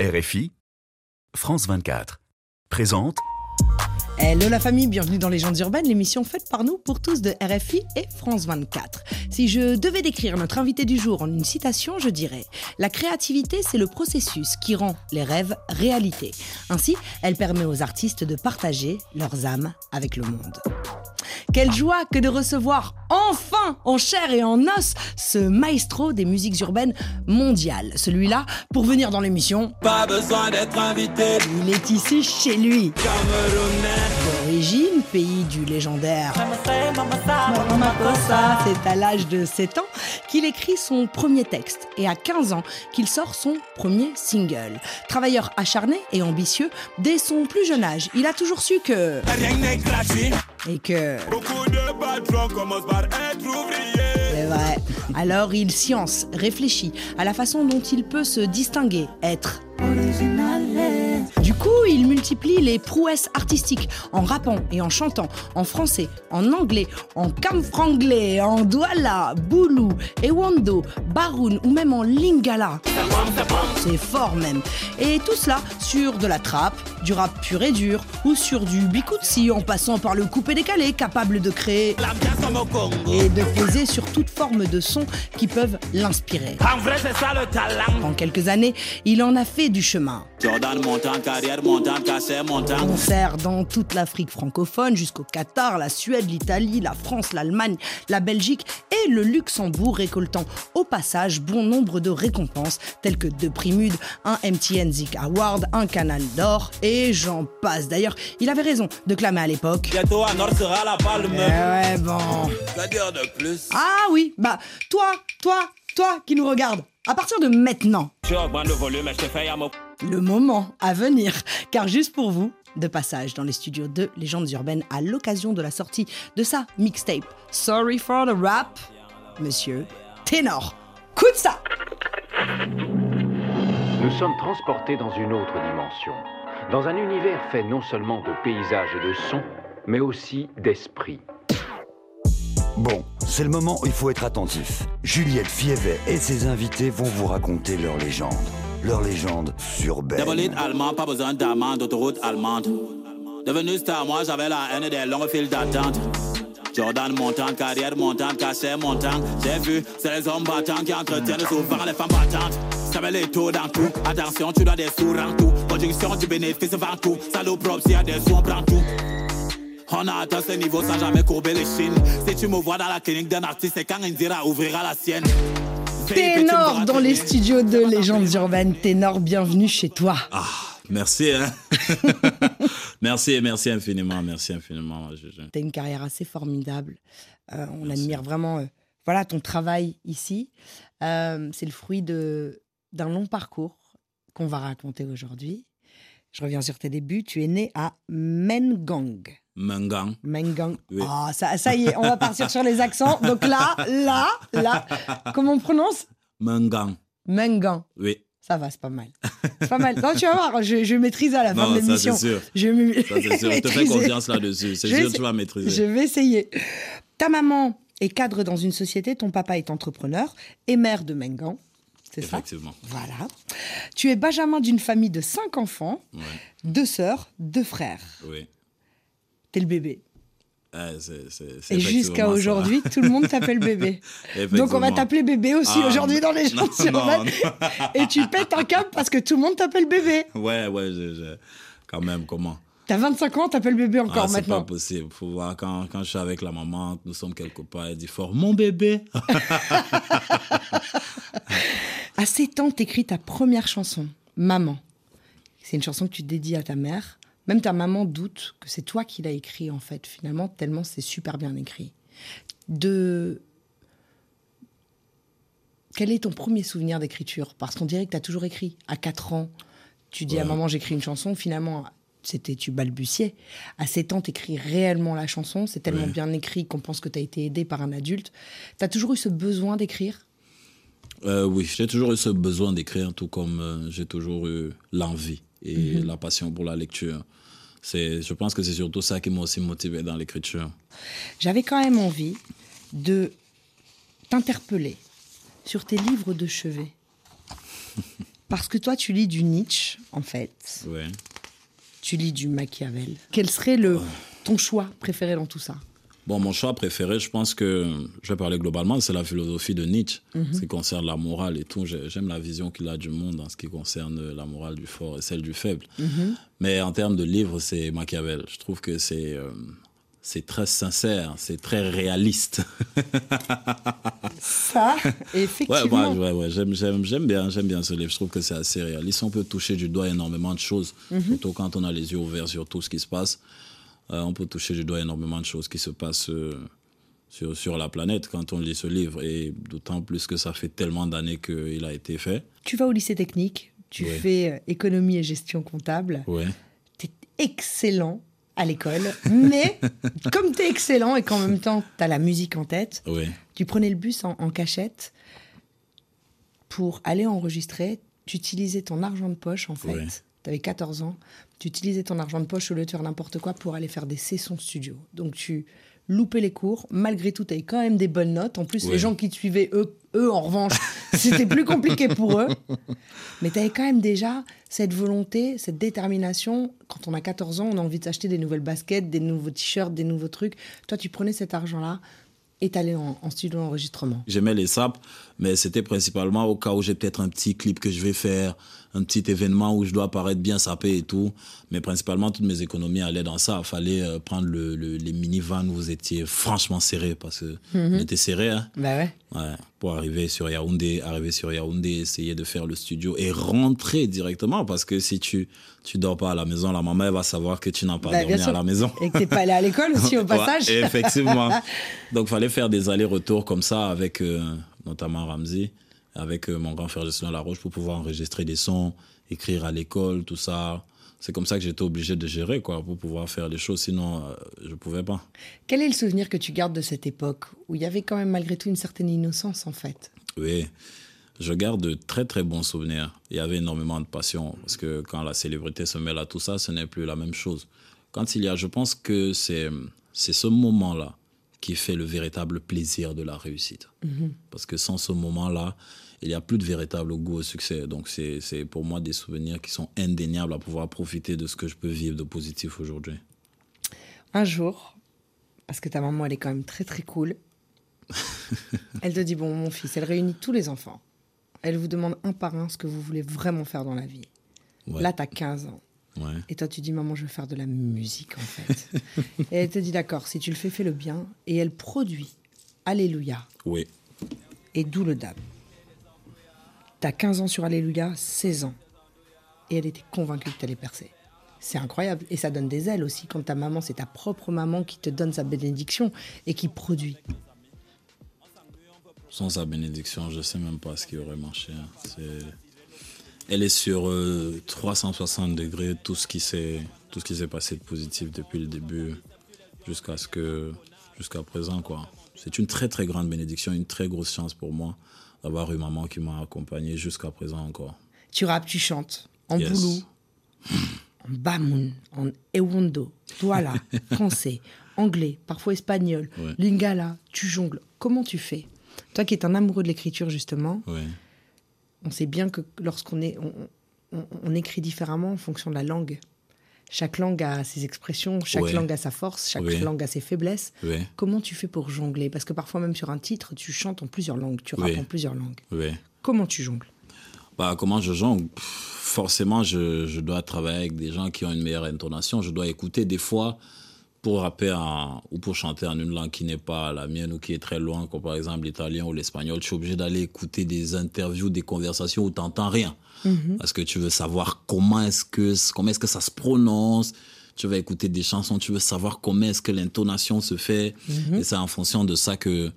RFI, France 24, présente Hello la famille, bienvenue dans Légendes urbaines, l'émission faite par nous pour tous de RFI et France 24. Si je devais décrire notre invité du jour en une citation, je dirais La créativité, c'est le processus qui rend les rêves réalité. Ainsi, elle permet aux artistes de partager leurs âmes avec le monde. Quelle joie que de recevoir enfin en chair et en os ce maestro des musiques urbaines mondiales. Celui-là, pour venir dans l'émission, Pas besoin d'être invité. il est ici chez lui. Camerounais. Pays du légendaire C'est à l'âge de 7 ans qu'il écrit son premier texte et à 15 ans qu'il sort son premier single. Travailleur acharné et ambitieux, dès son plus jeune âge, il a toujours su que... Et que... C'est vrai. Alors il science, réfléchit à la façon dont il peut se distinguer, être. Coup, il multiplie les prouesses artistiques en rappant et en chantant en français, en anglais, en camfranglais, en douala, boulou, ewando, baroun ou même en lingala. C'est fort même. Et tout cela sur de la trappe, du rap pur et dur ou sur du bikutsi en passant par le coupé décalé capable de créer et de poser sur toute forme de sons qui peuvent l'inspirer. En vrai, c'est ça le talent. En quelques années, il en a fait du chemin. Jordan Concerts dans toute l'Afrique francophone, jusqu'au Qatar, la Suède, l'Italie, la France, l'Allemagne, la Belgique et le Luxembourg, récoltant au passage bon nombre de récompenses telles que deux Primudes, un MTN Zik Award, un Canal d'Or et j'en passe. D'ailleurs, il avait raison de clamer à l'époque. Bientôt, à Nord sera la palme. Eh ouais, bon. Que dire de plus? Ah oui, bah toi, toi, toi qui nous regarde, à partir de maintenant, Tu augmentes le volume, mais je te fais un mot. Le moment à venir. Car juste pour vous, de passage dans les studios de Légendes Urbaines à l'occasion de la sortie de sa mixtape Sorry for the Rap, Monsieur Ténor. Coup de ça Nous sommes transportés dans une autre dimension, dans un univers fait non seulement de paysages et de sons, mais aussi d'esprit. Bon, c'est le moment où il faut être attentif. Juliette Fievet et ses invités vont vous raconter leur légende. Leur légende sur Ben. Allemand, pas besoin d'amende, d'autoroute allemande. Devenu star, moi j'avais la haine des longues files d'attente. Jordan montant, carrière montante, cachet montant. J'ai vu, c'est les hommes battants qui entretiennent souvent les femmes battantes. Ça met les taux dans tout. Attention, tu dois des sous en tout. Production du bénéfice vend tout. Salaud propre, s'il y a des sous, on prend tout. On a atteint ce niveau sans jamais courber les chines. Si tu me vois dans la clinique d'un artiste, c'est quand Indira ouvrira la sienne. Ténor dans les studios de Légendes Urbaines. Ténor, bienvenue chez toi. Ah, merci. Hein? merci, merci infiniment, merci infiniment. Je- je- Tu as une carrière assez formidable. Euh, on admire vraiment euh, voilà, ton travail ici. Euh, c'est le fruit de- d'un long parcours qu'on va raconter aujourd'hui. Je reviens sur tes débuts. Tu es né à Mengang. Mengang. Mengang. Oui. Ah, ça, ça y est, on va partir sur les accents. Donc là, là, là. Comment on prononce? Mengang. Mengang. Oui. Ça va, c'est pas mal. C'est pas mal. Non, tu vas voir, je, je maîtrise à la fin de ça l'émission. c'est sûr. Je me- Ça c'est sûr. Je te fais confiance là-dessus. C'est sûr, essa- tu vas maîtriser. Je vais essayer. Ta maman est cadre dans une société, ton papa est entrepreneur et maire de Mengan. C'est ça? Effectivement. Voilà. Tu es benjamin d'une famille de cinq enfants, Ouais. deux sœurs, deux frères. Oui. T'es le bébé. C'est- c'est- c'est Et jusqu'à aujourd'hui, tout le monde t'appelle bébé. Donc on va t'appeler bébé aussi Ah, aujourd'hui dans les gens sur. Et tu pètes un câble parce que tout le monde t'appelle bébé. Ouais, ouais, je- je- quand même, comment? T'as 25 ans, t'appelles bébé encore ah, C'est pas maintenant. possible. Faut voir quand, quand je suis avec la maman, nous sommes quelque part, elle dit fort, mon bébé. À 7 ans, t'écris ta première chanson, Maman. C'est une chanson que tu dédies à ta mère. Même ta maman doute que c'est toi qui l'as écrit, en fait, finalement, tellement c'est super bien écrit. De. Quel est ton premier souvenir d'écriture? Parce qu'on dirait que tu as toujours écrit. À 4 ans, tu dis à maman, j'écris une chanson. Finalement, c'était tu balbutiais. À 7 ans, tu écris réellement la chanson. C'est tellement Ouais. bien écrit qu'on pense que tu as été aidé par un adulte. Tu as toujours eu ce besoin d'écrire? Euh, oui, j'ai toujours eu ce besoin d'écrire, tout comme euh, j'ai toujours eu l'envie et la passion pour la lecture. C'est, je pense que c'est surtout ça qui m'a aussi motivé dans l'écriture. J'avais quand même envie de t'interpeller sur tes livres de chevet. Parce que toi, tu lis du Nietzsche, en fait. Ouais. Tu lis du Machiavel. Quel serait le, ton choix préféré dans tout ça? Bon, mon choix préféré, je pense que, je vais parler globalement, c'est la philosophie de Nietzsche, Mhm. ce qui concerne la morale et tout. J'ai- J'aime la vision qu'il a du monde en ce qui concerne la morale du fort et celle du faible. Mhm. Mais en termes de livre, c'est Machiavel. Je trouve que c'est euh, c'est très sincère, c'est très réaliste. Ça, effectivement. ouais, ouais, ouais, j'aime, bien, j'aime bien ce livre. Je trouve que c'est assez réaliste. On peut toucher du doigt énormément de choses, Mhm. surtout quand on a les yeux ouverts sur tout ce qui se passe. Euh, on peut toucher du doigt énormément de choses qui se passent euh, sur, sur la planète quand on lit ce livre. Et d'autant plus que ça fait tellement d'années qu'il a été fait. Tu vas au lycée technique, tu Ouais. fais euh, économie et gestion comptable. Ouais. Tu es excellent à l'école, mais comme tu es excellent et qu'en même temps tu as la musique en tête, Ouais. tu prenais le bus en, en cachette pour aller enregistrer. Tu utilisais ton argent de poche, en fait. Tu avais 14 ans. Tu utilisais ton argent de poche au lieu de faire n'importe quoi pour aller faire des sessions studio. Donc tu loupais les cours. Malgré tout, tu avais quand même des bonnes notes. En plus, Ouais. les gens qui te suivaient, eux, eux en revanche, c'était plus compliqué pour eux. Mais tu avais quand même déjà cette volonté, cette détermination. Quand on a 14 ans, on a envie de s'acheter des nouvelles baskets, des nouveaux t-shirts, des nouveaux trucs. Toi, tu prenais cet argent-là et t'allais en, en studio d'enregistrement. J'aimais les sapes, mais c'était principalement au cas où j'ai peut-être un petit clip que je vais faire, un petit événement où je dois paraître bien sapé et tout. Mais principalement, toutes mes économies allaient dans ça. Il fallait euh, prendre le, le- les minivans où vous étiez franchement serrés, parce que on était serrés, hein. Bah ouais. Ouais, pour arriver sur Yaoundé, arriver sur Yaoundé, essayer de faire le studio et rentrer directement parce que si tu tu dors pas à la maison, la maman elle va savoir que tu n'as pas Bah, dormi à la maison. Et que t'es pas allé à l'école aussi au Ouais, passage. effectivement. Donc, fallait faire des allers-retours comme ça avec euh, notamment Ramsey, avec euh, mon grand frère Justin Laroche pour pouvoir enregistrer des sons, écrire à l'école, tout ça. C'est comme ça que j'étais obligé de gérer, quoi, pour pouvoir faire les choses. Sinon, euh, je pouvais pas. Quel est le souvenir que tu gardes de cette époque où il y avait quand même malgré tout une certaine innocence en fait? Oui, je garde de très très bons souvenirs. Il y avait énormément de passion parce que quand la célébrité se mêle à tout ça, ce n'est plus la même chose. Quand il y a, je pense que c'est c'est ce moment-là qui fait le véritable plaisir de la réussite. Parce que sans ce moment-là, il n'y a plus de véritable goût au succès. Donc c'est c'est pour moi des souvenirs qui sont indéniables à pouvoir profiter de ce que je peux vivre de positif aujourd'hui. Un jour, parce que ta maman elle est quand même très très cool, elle te dit bon mon fils, elle réunit tous les enfants. Elle vous demande un par un ce que vous voulez vraiment faire dans la vie. Ouais. Là, tu as 15 ans. Ouais. Et toi, tu dis, maman, je veux faire de la musique, en fait. et elle te dit, d'accord, si tu le fais, fais-le bien. Et elle produit Alléluia. Oui. Et d'où le dab. T'as 15 ans sur Alléluia, 16 ans. Et elle était convaincue que t'allais percer. C'est incroyable. Et ça donne des ailes aussi quand ta maman, c'est ta propre maman qui te donne sa bénédiction et qui produit. Sans sa bénédiction, je sais même pas ce qui aurait marché. hein. C'est- Elle est sur euh, 360 degrés, tout ce qui s'est tout ce qui s'est passé de positif depuis le début jusqu'à ce que jusqu'à présent quoi. C'est une très très grande bénédiction, une très grosse chance pour moi d'avoir eu maman qui m'a accompagné jusqu'à présent encore. Tu rappes, tu chantes. En Yes. boulou, en bamoun, en ewondo, douala, français, anglais, parfois espagnol, Ouais. lingala, tu jongles. Comment tu fais? Toi qui es un amoureux de l'écriture, justement, Ouais. On sait bien que lorsqu'on est, on, on- on écrit différemment en fonction de la langue. Chaque langue a ses expressions, chaque Ouais. langue a sa force, chaque langue a ses faiblesses. Ouais. Comment tu fais pour jongler? Parce que parfois même sur un titre, tu chantes en plusieurs langues, tu rappes en plusieurs langues. Comment tu jongles? Bah, comment je jongle? Pff, Forcément, je, je dois travailler avec des gens qui ont une meilleure intonation. Je dois écouter des fois pour rapper ou pour chanter en une langue qui n'est pas la mienne ou qui est très loin, comme par exemple l'italien ou l'espagnol. Je suis obligé d'aller écouter des interviews, des conversations où tu n'entends rien. Parce que tu veux savoir comment est-ce que, comment est-ce que ça se prononce. Tu vas écouter des chansons, tu veux savoir comment est-ce que l'intonation se fait. Et c'est en fonction de ça que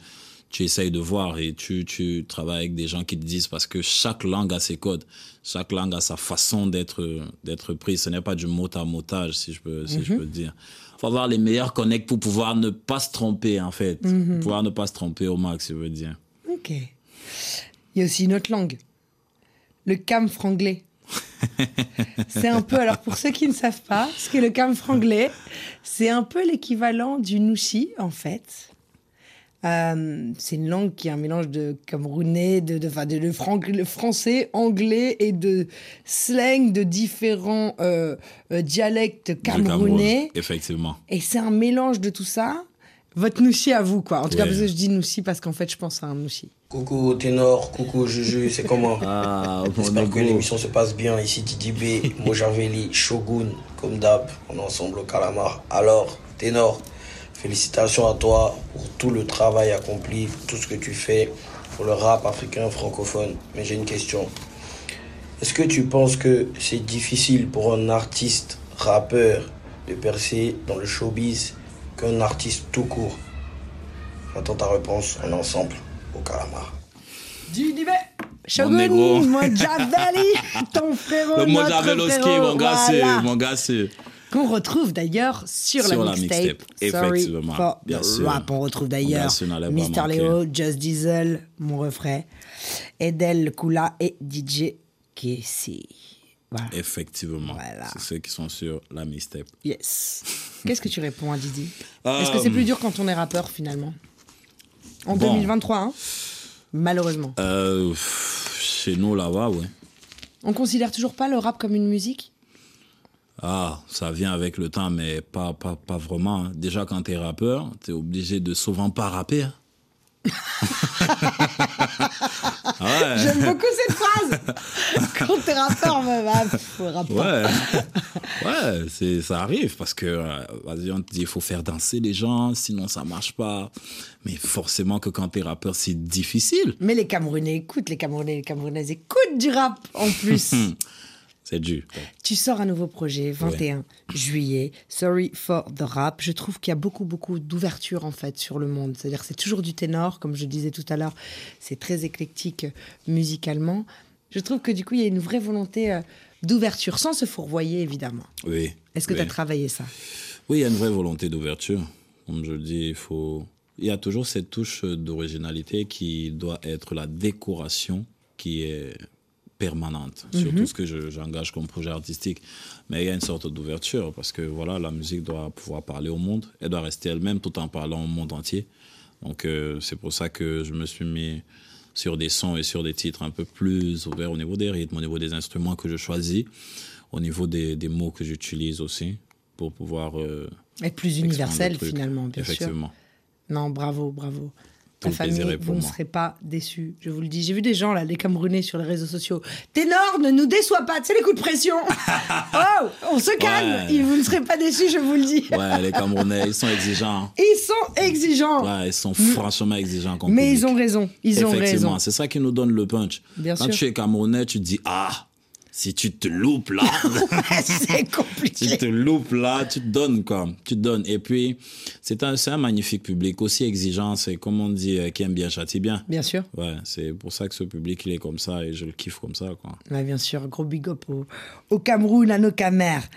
tu essayes de voir et tu, tu travailles avec des gens qui te disent parce que chaque langue a ses codes, chaque langue a sa façon d'être d'être prise. Ce n'est pas du mot à motage, si je peux, si je peux dire. Faut avoir les meilleurs connects pour pouvoir ne pas se tromper, en fait. Pour pouvoir ne pas se tromper au max, je veux dire. Ok. Il y a aussi une autre langue. Le cam franglais. c'est un peu, alors pour ceux qui ne savent pas, ce qu'est le cam franglais, c'est un peu l'équivalent du nouchi, en fait. Euh, c'est une langue qui est un mélange de camerounais, de, de, enfin, de, de fran- français, anglais et de slang de différents euh, euh, dialectes Cameroun, camerounais. Effectivement. Et c'est un mélange de tout ça. Votre noussi à vous, quoi. En tout cas, Ouais. parce que je dis noussi parce qu'en fait, je pense à un noussi. Coucou Ténor, coucou Juju, c'est comment Ah, J'espère que l'émission se passe bien. Ici Didi B, Mojaveli, Shogun, comme d'hab, on est ensemble au Calamar. Alors, Ténor, félicitations à toi pour tout le travail accompli, pour tout ce que tu fais pour le rap africain francophone. Mais j'ai une question. Est-ce que tu penses que c'est difficile pour un artiste rappeur de percer dans le showbiz qu'un artiste tout court? J'attends ta réponse, on est ensemble au Calamar. Mon ton frérot, Le mon gars, voilà. c'est. Qu'on retrouve d'ailleurs sur, Sur la la mixtape. Sorry effectivement, for bien sûr. Rap. On retrouve d'ailleurs Mister. Léo, Just Diesel, mon refrain, Edel Kula et DJ Kessie. Voilà. Effectivement. Voilà. C'est ceux qui sont sur la mixtape. Yes. Qu'est-ce que tu réponds à Didi? Euh, Est-ce que c'est plus dur quand on est rappeur finalement? En Bon. 2023, hein? Malheureusement. Euh, chez nous, là-bas, ouais. On considère toujours pas le rap comme une musique? Ah, ça vient avec le temps, mais pas, pas, pas vraiment. hein. Déjà, quand t'es rappeur, t'es obligé de souvent pas rapper. hein. ouais. J'aime beaucoup cette phrase Quand t'es rappeur, bah, bah, pff, rappe pas. Ouais, ouais, c'est ça arrive parce que euh, vas-y, on te dit il faut faire danser les gens, sinon ça marche pas. Mais forcément que quand t'es rappeur, c'est difficile. Mais les Camerounais écoutent, les Camerounais, les Camerounaises écoutent du rap en plus. C'est dur. tu sors un nouveau projet, 21 juillet, Sorry for the Rap. Je trouve qu'il y a beaucoup, beaucoup d'ouverture en fait sur le monde. C'est-à-dire c'est toujours du ténor, comme je disais tout à l'heure, c'est très éclectique euh, musicalement. Je trouve que du coup, il y a une vraie volonté euh, d'ouverture, sans se fourvoyer évidemment. Oui. Est-ce que oui. tu as travaillé ça? Oui, il y a une vraie volonté d'ouverture. Comme je le dis, il faut. Il y a toujours cette touche d'originalité qui doit être la décoration qui est permanente Mhm. sur tout ce que je- j'engage comme projet artistique. Mais il y a une sorte d'ouverture parce que voilà, la musique doit pouvoir parler au monde. Elle doit rester elle-même tout en parlant au monde entier. Donc euh, c'est pour ça que je me suis mis sur des sons et sur des titres un peu plus ouverts au niveau des rythmes, au niveau des instruments que je choisis, au niveau des, des mots que j'utilise aussi pour pouvoir euh, Et plus universel finalement, bien sûr. Non, bravo, bravo. Tout La le famille, plaisir est vous ne serez pas déçus, je vous le dis. J'ai vu des gens, là, les Camerounais sur les réseaux sociaux. Ténor, ne nous déçois pas, tu sais les coups de pression. oh, on se calme. Ouais. Et vous ne serez pas déçus, je vous le dis. Ouais, les Camerounais, ils sont exigeants. Ils sont exigeants. Ouais, ils sont franchement exigeants mais public. ils ont raison. Ils ont Effectivement, raison. c'est ça qui nous donne le punch. Bien Quand sûr. tu es Camerounais, tu te dis ah, si tu te loupes là, C'est tu compliqué. te loupes là, tu te donnes quoi, tu te donnes. Et puis c'est un, un magnifique public aussi exigeant. C'est comme on dit, euh, qui aime bien châtie bien. Bien sûr. Ouais, c'est pour ça que ce public il est comme ça et je le kiffe comme ça quoi. Ouais, bien sûr, gros big up au, au Cameroun, à nos camères.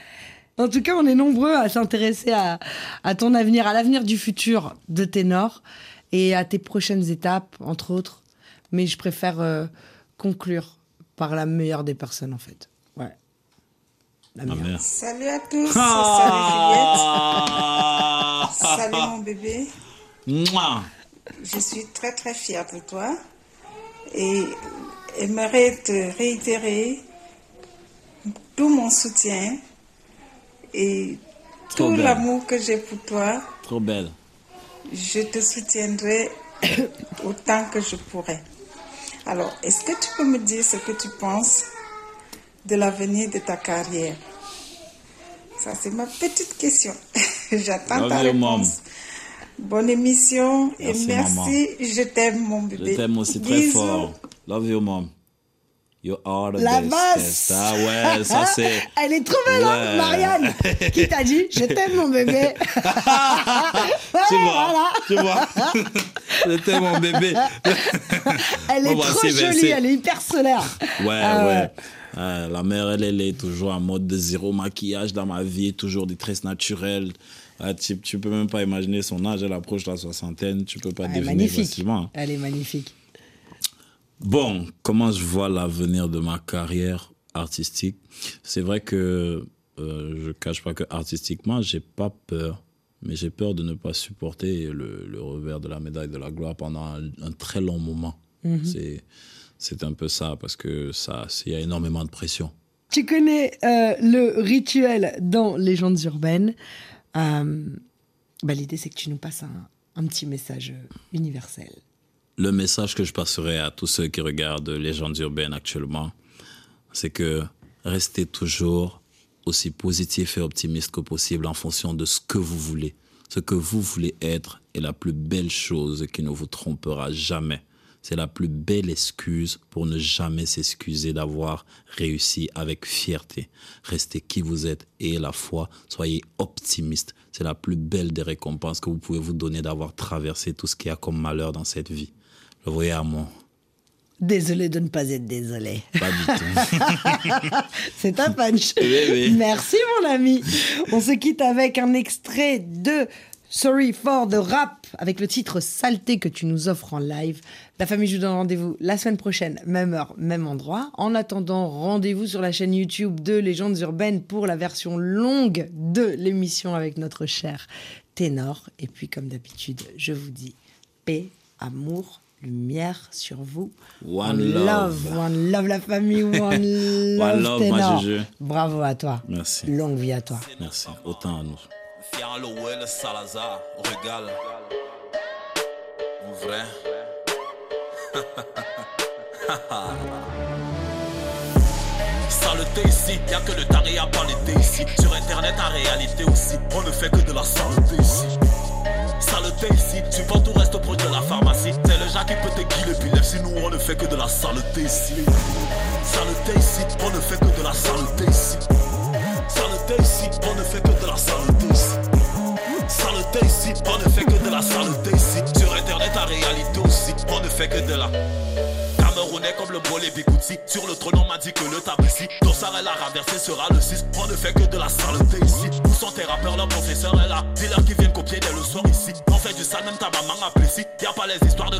En tout cas, on est nombreux à s'intéresser à, à ton avenir, à l'avenir du futur de Ténor et à tes prochaines étapes, entre autres. Mais je préfère euh, conclure par la meilleure des personnes, en fait. Ouais. La meilleure. Salut à tous, Ah salut Juliette, salut mon bébé. Mouah. Je suis très très fière de toi et aimerais te réitérer tout mon soutien et Trop tout l'amour que j'ai pour toi. Trop belle. Je te soutiendrai autant que je pourrai. Alors, est-ce que tu peux me dire ce que tu penses de l'avenir de ta carrière? Ça, c'est ma petite question. J'attends Love ta réponse. Bonne émission Merci, et merci. Je t'aime, mon Je bébé. t'aime aussi très fort. Love you, mom. You are the La best. basse Ah ouais, ça c'est. Elle est trop belle, hein, Ouais. Marianne Qui t'a dit « Je t'aime, mon bébé » tu vois, tu vois. Je t'aime, mon bébé. Elle est Bon, bah, trop jolie, elle est hyper solaire. Ouais, Ah ouais. Ouais, la mère, elle, elle est toujours en mode de zéro maquillage dans ma vie, toujours des tresses naturelles. Ah, tu, tu peux même pas imaginer son âge, elle approche la soixantaine, tu peux pas Elle est deviner magnifique. facilement. Elle est magnifique. Bon, comment je vois l'avenir de ma carrière artistique? C'est vrai que euh, je cache pas que artistiquement, j'ai pas peur. mais j'ai peur de ne pas supporter le, le, revers de la médaille de la gloire pendant un, un très long moment. Mhm. C'est c'est un peu ça, parce que ça, il y a énormément de pression. Tu connais euh, le rituel dans Légendes urbaines. Euh, bah, L'idée, c'est que tu nous passes un, un petit message universel. Le message que je passerai à tous ceux qui regardent Légendes urbaines actuellement, c'est que restez toujours aussi positif et optimiste que possible en fonction de ce que vous voulez. Ce que vous voulez être est la plus belle chose qui ne vous trompera jamais. C'est la plus belle excuse pour ne jamais s'excuser d'avoir réussi avec fierté. Restez qui vous êtes et la foi, soyez optimiste. C'est la plus belle des récompenses que vous pouvez vous donner d'avoir traversé tout ce qu'il y a comme malheur dans cette vie. Le voyez à moi. Désolé de ne pas être désolé. Pas du tout. C'est un punch. Oui, oui. Merci mon ami. On se quitte avec un extrait de Sorry for the Rap avec le titre Saleté que tu nous offres en live. La famille, je vous donne rendez-vous la semaine prochaine, même heure, même endroit. En attendant, rendez-vous sur la chaîne YouTube de Légendes Urbaines pour la version longue de l'émission avec notre cher ténor. Et puis, comme d'habitude, je vous dis paix, amour, lumière sur vous. One love. One love la famille, one love, One love, ténor. Bravo à toi. Merci. Longue vie à toi. Merci. Autant à nous. Fier le Salazar, on régale. En vrai. Saleté ici, y'a que le taré à pas l'été ici. Sur internet, en réalité aussi, on ne fait que de la saleté ici. Saleté ici, tu penses tout reste proche de la pharmacie. C'est le genre qui peut te guider l'épilepsie, nous on ne fait que de la saleté ici. Saleté ici, on ne fait que de la saleté ici. Saleté ici, on ne fait que de la saleté ici. Saleté ici, on ne fait que de la saleté ici. Sur internet, en réalité aussi, on ne fait que de la. Camerounais comme le Bolé Bikouti. Sur le trône, on m'a dit que le tablici. Dossard elle a renversé sera le 6. On ne fait que de la saleté ici. Où sont tes rappeurs, leur professeur est là. Dis-leur qu'ils viennent fait du sale, même ta maman a ici. Y'a pas les histoires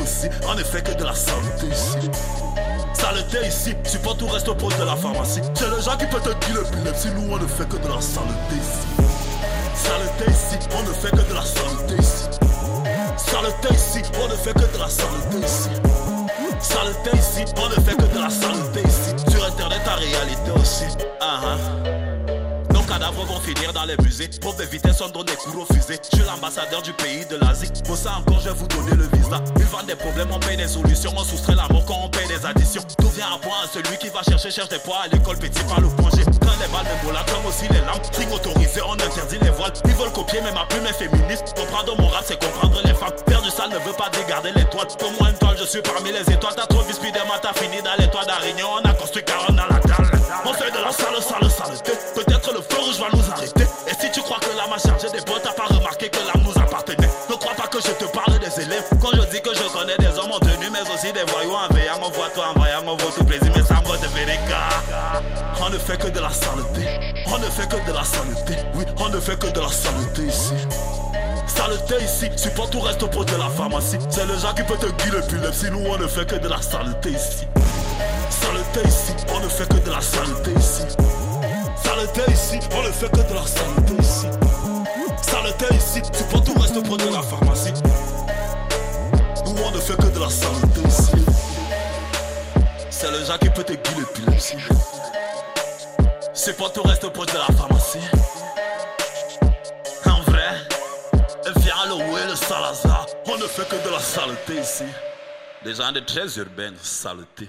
aussi, on ne fait que de la saleté ici. Saleté ici, tu peux tout reste au poste de la pharmacie. C'est le gens qui peut te dire l'épilepsie, nous on ne fait que de la saleté ici. Saleté ici, on ne fait que de la saleté ici. Saleté ici, on ne fait que de la saleté ici. Saleté ici, on ne fait que de la saleté ici. Sur internet, en réalité aussi. Ah. Cadavres vont finir dans les musées. Pour de vitesse, on donne des cours aux fusées. Je suis l'ambassadeur du pays de l'Asie. Pour ça encore, je vais vous donner le visa. Ils vendent des problèmes, on paye des solutions. On soustrait la mort quand on paye des additions. Tout vient à point à celui qui va chercher, cherche des poids à l'école, petit par le plongée. Quand les balles de bola, comme aussi les lampes. Signe autorisé, on interdit les voiles. Ils veulent copier, mais ma plume est féministe. Comprendre mon rap, c'est comprendre les femmes. Faire du sale ne veut pas dégarder les. Pour moi, une toile, je suis parmi les étoiles. T'as trop vu Spiderman, t'as fini dans l'étoile d'araignée. On a construit car on a la ne fait que de la saleté ici. Saleté ici, support tout reste pot de la pharmacie. C'est le genre qui peut te guider l'épilepsie. Nous, on ne fait que de la saleté ici. Saleté ici, on ne fait que de la saleté ici. Saleté ici, on ne fait que de la saleté ici. Saleté ici, support tout reste pot de la pharmacie. Nous, on ne fait que de la saleté ici. C'est le genre qui peut te guider l'épilepsie. C'est pas tout reste pot de la pharmacie. Le ouais, le Salazar? On ne fait que de la saleté ici. Des gens de très urbaines, saleté.